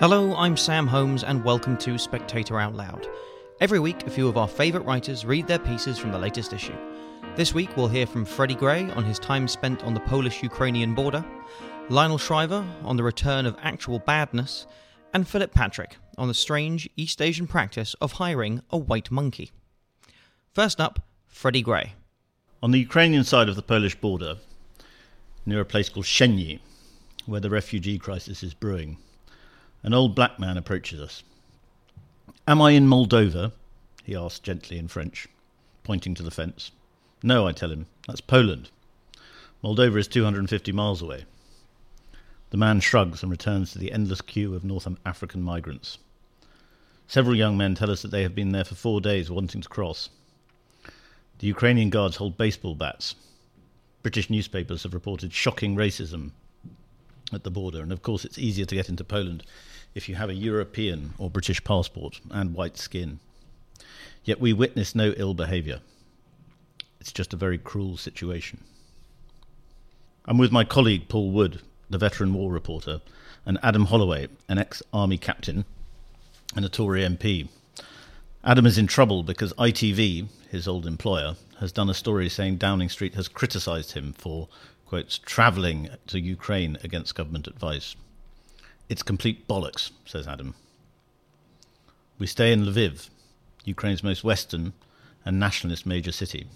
Hello, I'm Sam Holmes, and welcome to Spectator Out Loud. Every week, a few of our favourite writers read their pieces from the latest issue. This week, we'll hear from Freddie Gray on his time spent on the Polish Ukrainian border, Lionel Shriver on the return of actual badness, and Philip Patrick on the strange East Asian practice of hiring a white monkey. First up, Freddie Gray. On the Ukrainian side of the Polish border, near a place called Shehyni, where the refugee crisis is brewing, an old black man approaches us. Am I in Moldova? he asks gently in French, pointing to the fence. No, I tell him. That's Poland. Moldova is 250 miles away. The man shrugs and returns to the endless queue of North African migrants. Several young men tell us that they have been there for four days wanting to cross. The Ukrainian guards hold baseball bats. British newspapers have reported shocking racism at the border, and of course, it's easier to get into Poland if you have a European or British passport and white skin. Yet we witness no ill behaviour. It's just a very cruel situation. I'm with my colleague Paul Wood, the veteran war reporter, and Adam Holloway, an ex army captain and a Tory MP. Adam is in trouble because ITV, his old employer, has done a story saying Downing Street has criticised him for, quotes, travelling to Ukraine against government advice. It's complete bollocks, says Adam. We stay in Lviv, Ukraine's most western and nationalist major city.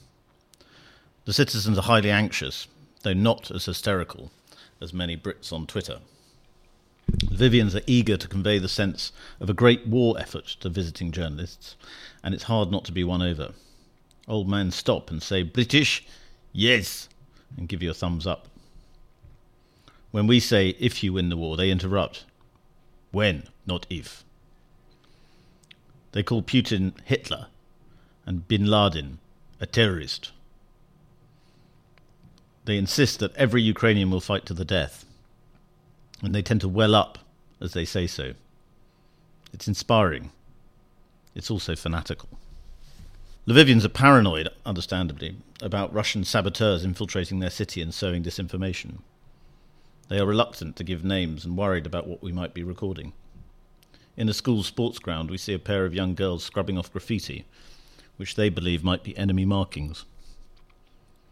The citizens are highly anxious, though not as hysterical as many Brits on Twitter. Lvivians are eager to convey the sense of a great war effort to visiting journalists, and it's hard not to be won over. Old men stop and say, British? Yes, and give you a thumbs up. When we say, if you win the war, they interrupt. When, not if. They call Putin Hitler and bin Laden a terrorist. They insist that every Ukrainian will fight to the death, and they tend to well up as they say so. It's inspiring. It's also fanatical. Lvivians are paranoid, understandably, about Russian saboteurs infiltrating their city and sowing disinformation. They are reluctant to give names and worried about what we might be recording. In a school sports ground, we see a pair of young girls scrubbing off graffiti, which they believe might be enemy markings.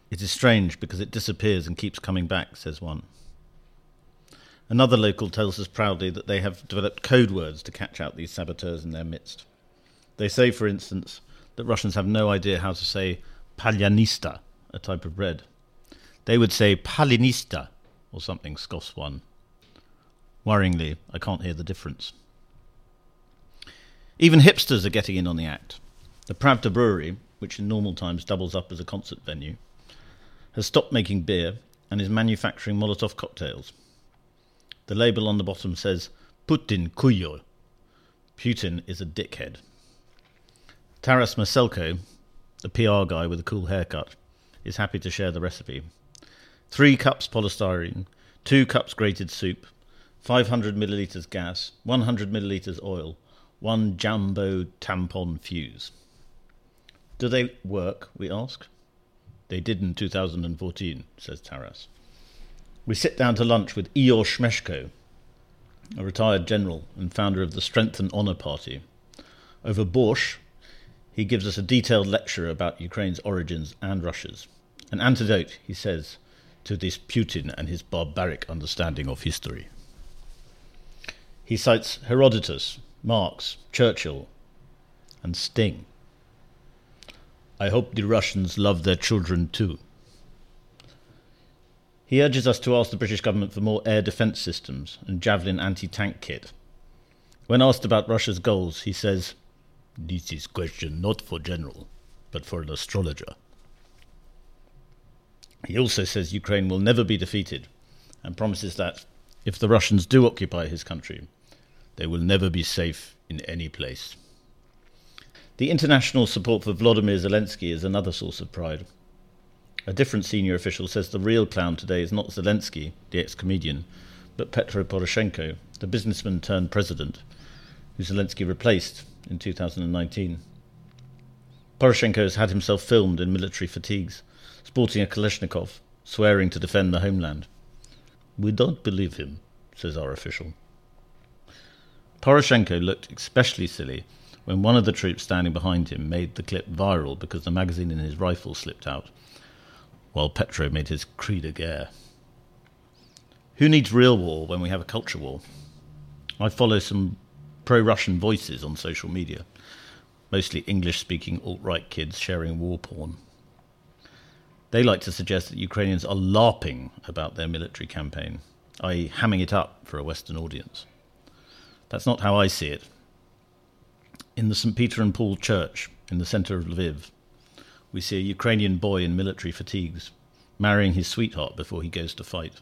It is strange because it disappears and keeps coming back, says one. Another local tells us proudly that they have developed code words to catch out these saboteurs in their midst. They say, for instance, that Russians have no idea how to say palyanista, a type of bread. They would say palinista, or something, scoffs one. Worryingly, I can't hear the difference. Even hipsters are getting in on the act. The Pravda Brewery, which in normal times doubles up as a concert venue, has stopped making beer and is manufacturing Molotov cocktails. The label on the bottom says Putin Kuyo. Putin is a dickhead. Taras Maselko, the PR guy with a cool haircut, is happy to share the recipe. Three cups polystyrene, two cups grated soup, 500 millilitres gas, 100 millilitres oil, one jumbo tampon fuse. Do they work? We ask. They did in 2014, says Taras. We sit down to lunch with Ihor Smeshko, a retired general and founder of the Strength and Honour Party. Over borscht, he gives us a detailed lecture about Ukraine's origins and Russia's. An antidote, he says, to this Putin and his barbaric understanding of history. He cites Herodotus, Marx, Churchill, and Sting. I hope the Russians love their children too. He urges us to ask the British government for more air defence systems and Javelin anti tank kit. When asked about Russia's goals, he says, This is question not for general, but for an astrologer. He also says Ukraine will never be defeated and promises that If the Russians do occupy his country, they will never be safe in any place. The international support for Vladimir Zelensky is another source of pride. A different senior official says the real clown today is not Zelensky, the ex comedian, but Petro Poroshenko, the businessman turned president, who Zelensky replaced in 2019. Poroshenko has had himself filmed in military fatigues, sporting a Kalashnikov, swearing to defend the homeland. We don't believe him, says our official. Poroshenko looked especially silly when one of the troops standing behind him made the clip viral because the magazine in his rifle slipped out, while Petro made his cri de guerre. Who needs real war when we have a culture war? I follow some pro Russian voices on social media, mostly English speaking alt right kids sharing war porn. They like to suggest that Ukrainians are LARPing about their military campaign, i.e., hamming it up for a Western audience. That's not how I see it in the St. Peter and Paul Church in the centre of Lviv, we see a Ukrainian boy in military fatigues marrying his sweetheart before he goes to fight.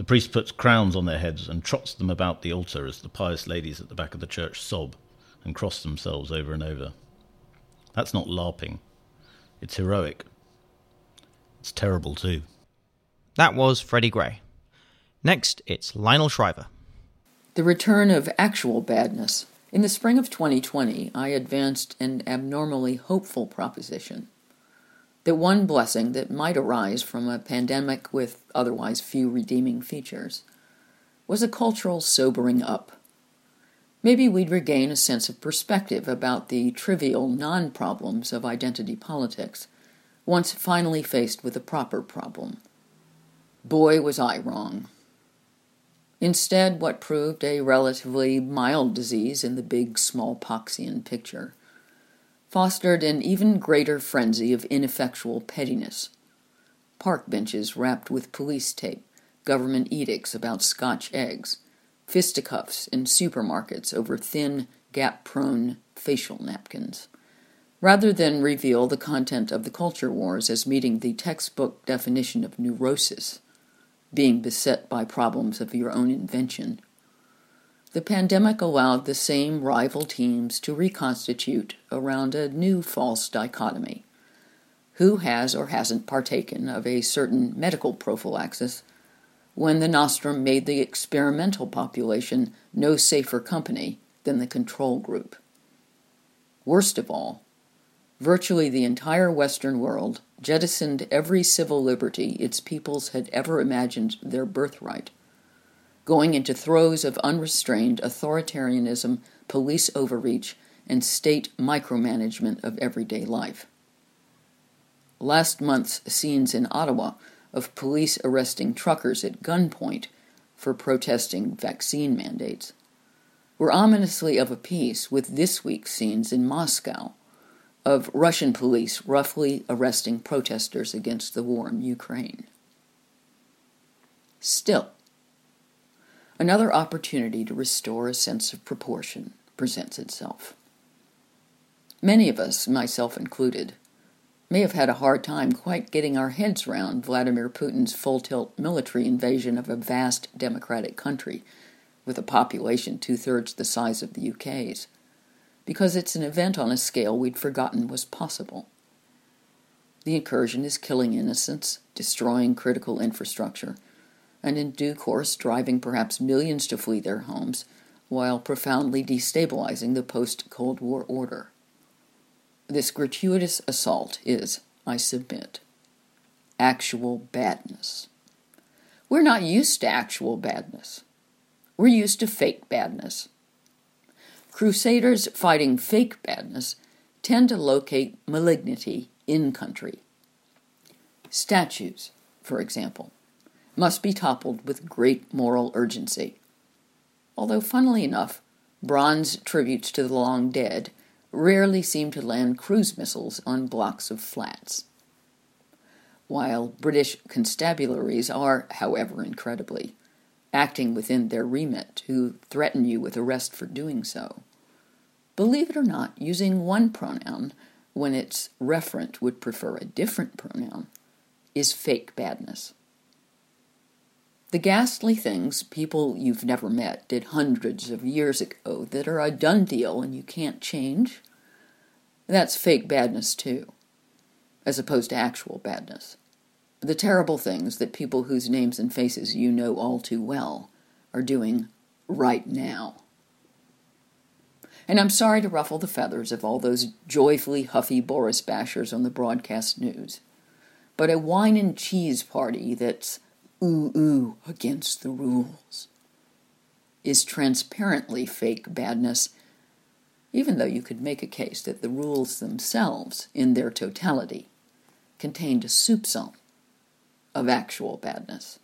The priest puts crowns on their heads and trots them about the altar as the pious ladies at the back of the church sob and cross themselves over and over. That's not LARPing. It's heroic. It's terrible too. That was Freddie Gray. Next, it's Lionel Shriver. The return of actual badness in the spring of 2020, I advanced an abnormally hopeful proposition that one blessing that might arise from a pandemic with otherwise few redeeming features was a cultural sobering up. Maybe we'd regain a sense of perspective about the trivial non problems of identity politics once finally faced with a proper problem. Boy, was I wrong. Instead, what proved a relatively mild disease in the big smallpoxian picture fostered an even greater frenzy of ineffectual pettiness. Park benches wrapped with police tape, government edicts about scotch eggs, fisticuffs in supermarkets over thin, gap prone facial napkins. Rather than reveal the content of the culture wars as meeting the textbook definition of neurosis, being beset by problems of your own invention. The pandemic allowed the same rival teams to reconstitute around a new false dichotomy. Who has or hasn't partaken of a certain medical prophylaxis when the nostrum made the experimental population no safer company than the control group? Worst of all, virtually the entire Western world jettisoned every civil liberty its peoples had ever imagined their birthright, going into throes of unrestrained authoritarianism, police overreach, and state micromanagement of everyday life. Last month's scenes in Ottawa of police arresting truckers at gunpoint for protesting vaccine mandates were ominously of a piece with this week's scenes in Moscow of Russian police roughly arresting protesters against the war in Ukraine. Still, another opportunity to restore a sense of proportion presents itself. Many of us, myself included, may have had a hard time quite getting our heads around Vladimir Putin's full tilt military invasion of a vast democratic country with a population two thirds the size of the UK's because it's an event on a scale we'd forgotten was possible. The incursion is killing innocents, destroying critical infrastructure, and in due course driving perhaps millions to flee their homes while profoundly destabilizing the post Cold War order. This gratuitous assault is, I submit, actual badness. We're not used to actual badness. We're used to fake badness. Crusaders fighting fake badness tend to locate malignity in country. Statues, for example, must be toppled with great moral urgency. Although, funnily enough, bronze tributes to the long dead rarely seem to land cruise missiles on blocks of flats. While British constabularies are, however, incredibly, acting within their remit to threaten you with arrest for doing so. Believe it or not, using one pronoun when its referent would prefer a different pronoun is fake badness. The ghastly things people you've never met did hundreds of years ago that are a done deal and you can't change, that's fake badness too, as opposed to actual badness. The terrible things that people whose names and faces you know all too well are doing right now. And I'm sorry to ruffle the feathers of all those joyfully huffy Boris bashers on the broadcast news. But a wine and cheese party that's ooh ooh against the rules is transparently fake badness, even though you could make a case that the rules themselves, in their totality, contained a soupçon of actual badness.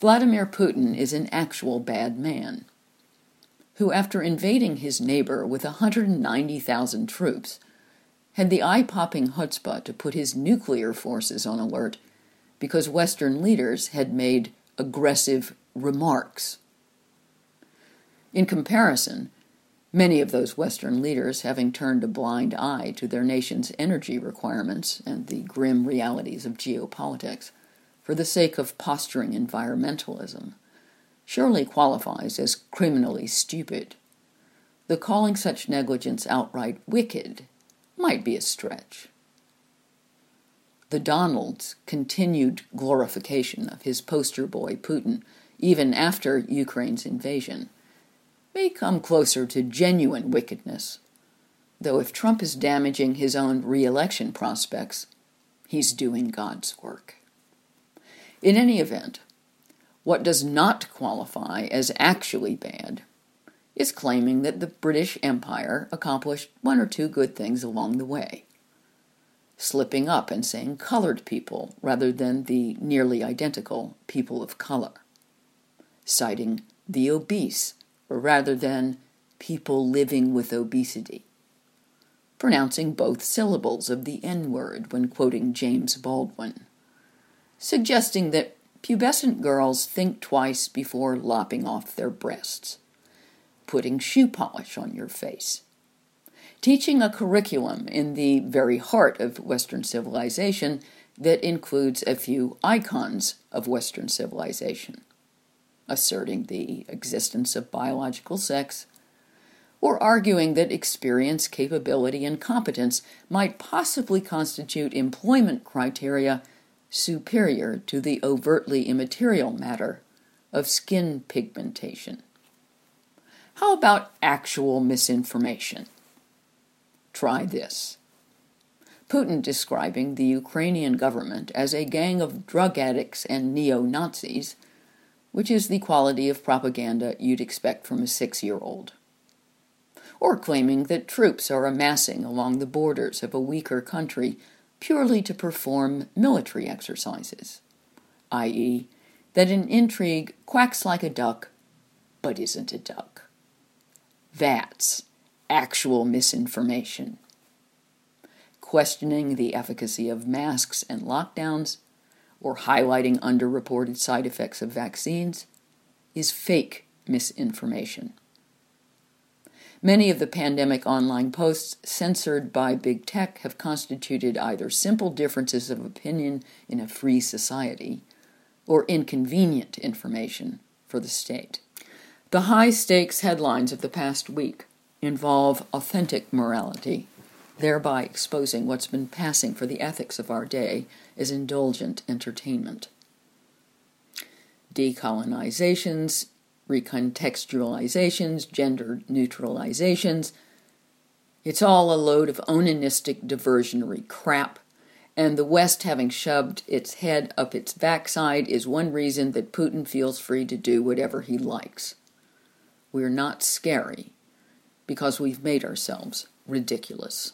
Vladimir Putin is an actual bad man who, after invading his neighbor with 190,000 troops, had the eye popping chutzpah to put his nuclear forces on alert because Western leaders had made aggressive remarks. In comparison, many of those Western leaders, having turned a blind eye to their nation's energy requirements and the grim realities of geopolitics for the sake of posturing environmentalism, surely qualifies as criminally stupid. The calling such negligence outright wicked might be a stretch. The Donald's continued glorification of his poster boy Putin, even after Ukraine's invasion, may come closer to genuine wickedness. Though if Trump is damaging his own re election prospects, he's doing God's work. In any event, what does not qualify as actually bad is claiming that the British Empire accomplished one or two good things along the way. Slipping up and saying colored people rather than the nearly identical people of color. Citing the obese rather than people living with obesity. Pronouncing both syllables of the N word when quoting James Baldwin. Suggesting that pubescent girls think twice before lopping off their breasts, putting shoe polish on your face, teaching a curriculum in the very heart of Western civilization that includes a few icons of Western civilization, asserting the existence of biological sex, or arguing that experience, capability, and competence might possibly constitute employment criteria superior to the overtly immaterial matter of skin pigmentation. How about actual misinformation? Try this. Putin describing the Ukrainian government as a gang of drug addicts and neo Nazis, which is the quality of propaganda you'd expect from a six year old. Or claiming that troops are amassing along the borders of a weaker country purely to perform military exercises, i.e., that an intrigue quacks like a duck but isn't a duck. That's actual misinformation. Questioning the efficacy of masks and lockdowns, or highlighting underreported side effects of vaccines, is fake misinformation. Many of the pandemic online posts censored by big tech have constituted either simple differences of opinion in a free society or inconvenient information for the state. The high stakes headlines of the past week involve authentic morality, thereby exposing what's been passing for the ethics of our day as indulgent entertainment. Decolonizations, recontextualizations, gender neutralizations. It's all a load of onanistic diversionary crap, and the West having shoved its head up its backside is one reason that Putin feels free to do whatever he likes. We're not scary because we've made ourselves ridiculous.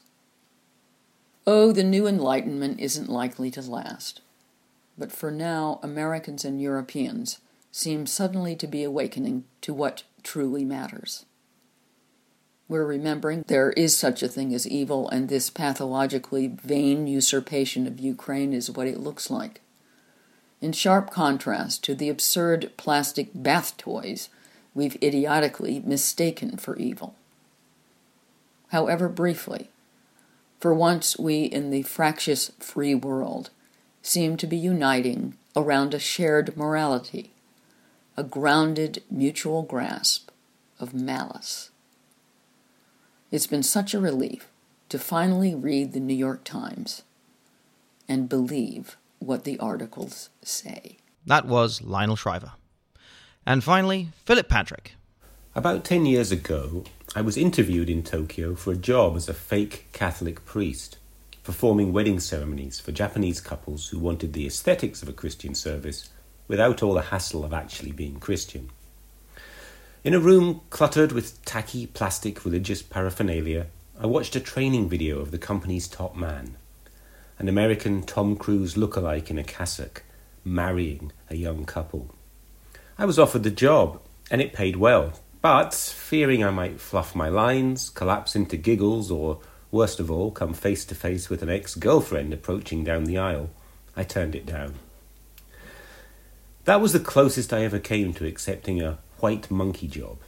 Oh, the new Enlightenment isn't likely to last. But for now, Americans and Europeans seem suddenly to be awakening to what truly matters. We're remembering there is such a thing as evil, and this pathologically vain usurpation of Ukraine is what it looks like. In sharp contrast to the absurd plastic bath toys we've idiotically mistaken for evil. However, briefly, for once we in the fractious free world seem to be uniting around a shared morality, a grounded mutual grasp of malice. It's been such a relief to finally read the New York Times and believe what the articles say. That was Lionel Shriver. And finally, Philip Patrick. About 10 years ago, I was interviewed in Tokyo for a job as a fake Catholic priest, performing wedding ceremonies for Japanese couples who wanted the aesthetics of a Christian service without all the hassle of actually being Christian. In a room cluttered with tacky plastic religious paraphernalia, I watched a training video of the company's top man, an American Tom Cruise lookalike in a cassock, marrying a young couple. I was offered the job, and it paid well, but fearing I might fluff my lines, collapse into giggles, or worst of all, come face to face with an ex girlfriend approaching down the aisle, I turned it down. That was the closest I ever came to accepting a white monkey job,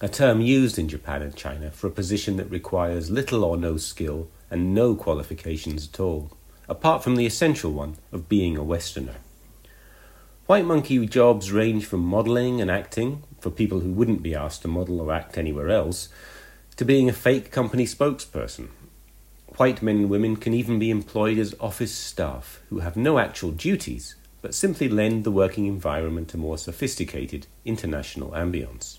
a term used in Japan and China for a position that requires little or no skill and no qualifications at all, apart from the essential one of being a Westerner. White monkey jobs range from modelling and acting, for people who wouldn't be asked to model or act anywhere else, to being a fake company spokesperson. White men and women can even be employed as office staff who have no actual duties but simply lend the working environment a more sophisticated international ambience.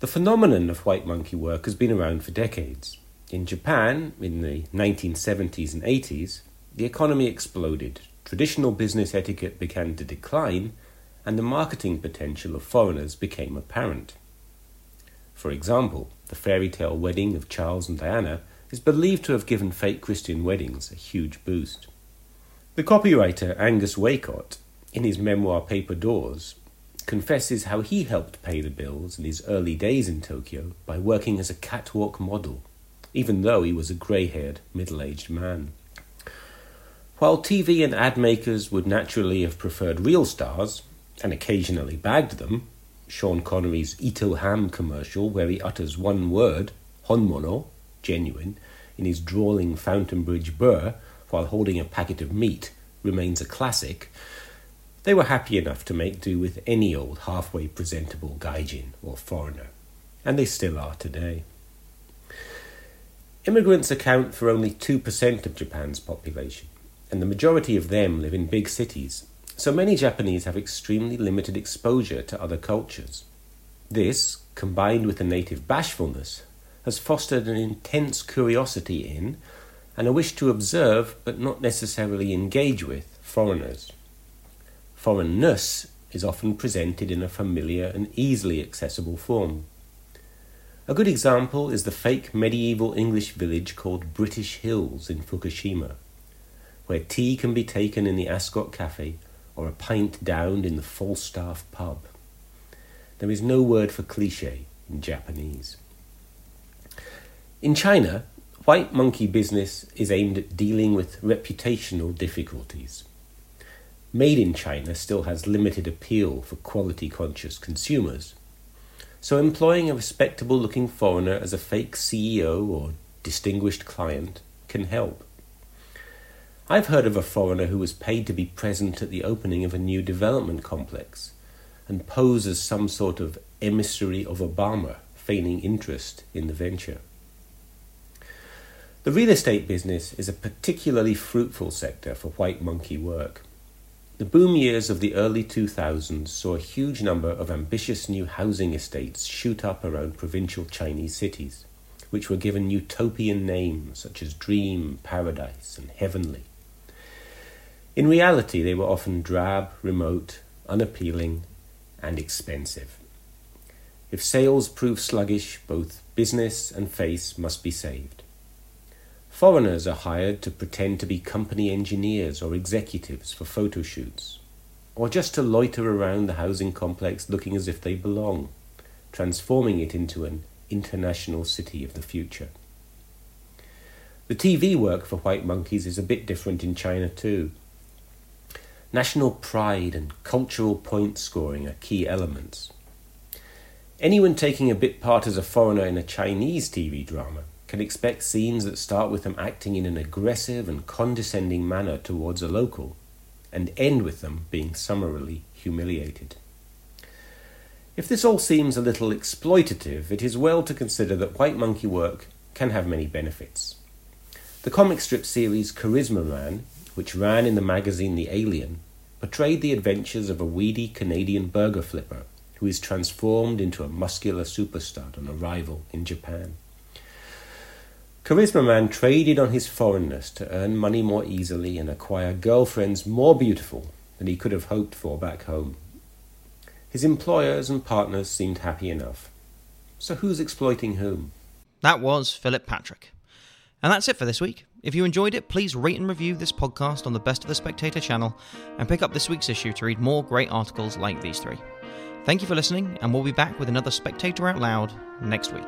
The phenomenon of white monkey work has been around for decades. In Japan, in the 1970s and 80s, the economy exploded, traditional business etiquette began to decline, and the marketing potential of foreigners became apparent. For example, the fairy tale wedding of Charles and Diana is believed to have given fake Christian weddings a huge boost. The copywriter Angus Waycott, in his memoir Paper Doors, confesses how he helped pay the bills in his early days in Tokyo by working as a catwalk model, even though he was a grey haired, middle aged man. While TV and ad makers would naturally have preferred real stars, and occasionally bagged them, Sean Connery's Ito Ham commercial, where he utters one word, honmono, genuine, in his drawling Fountainbridge burr, while holding a packet of meat remains a classic, they were happy enough to make do with any old halfway presentable gaijin or foreigner, and they still are today. Immigrants account for only 2% of Japan's population, and the majority of them live in big cities, so many Japanese have extremely limited exposure to other cultures. This, combined with a native bashfulness, has fostered an intense curiosity in and a wish to observe but not necessarily engage with foreigners. Foreignness is often presented in a familiar and easily accessible form. A good example is the fake medieval English village called British Hills in Fukushima, where tea can be taken in the Ascot Cafe or a pint downed in the Falstaff pub. There is no word for cliche in Japanese. In China, White Monkey business is aimed at dealing with reputational difficulties. Made in China still has limited appeal for quality conscious consumers. So, employing a respectable looking foreigner as a fake CEO or distinguished client can help. I've heard of a foreigner who was paid to be present at the opening of a new development complex and pose as some sort of emissary of Obama, feigning interest in the venture. The real estate business is a particularly fruitful sector for white monkey work. The boom years of the early 2000s saw a huge number of ambitious new housing estates shoot up around provincial Chinese cities, which were given utopian names such as Dream, Paradise, and Heavenly. In reality, they were often drab, remote, unappealing, and expensive. If sales prove sluggish, both business and face must be saved. Foreigners are hired to pretend to be company engineers or executives for photo shoots, or just to loiter around the housing complex looking as if they belong, transforming it into an international city of the future. The TV work for White Monkeys is a bit different in China too. National pride and cultural point scoring are key elements. Anyone taking a bit part as a foreigner in a Chinese TV drama can expect scenes that start with them acting in an aggressive and condescending manner towards a local, and end with them being summarily humiliated. If this all seems a little exploitative, it is well to consider that white monkey work can have many benefits. The comic strip series Charisma Man, which ran in the magazine The Alien, portrayed the adventures of a weedy Canadian burger flipper who is transformed into a muscular superstar on arrival in Japan. Charisma Man traded on his foreignness to earn money more easily and acquire girlfriends more beautiful than he could have hoped for back home. His employers and partners seemed happy enough. So who's exploiting whom? That was Philip Patrick. And that's it for this week. If you enjoyed it, please rate and review this podcast on the Best of the Spectator channel and pick up this week's issue to read more great articles like these three. Thank you for listening, and we'll be back with another Spectator Out Loud next week.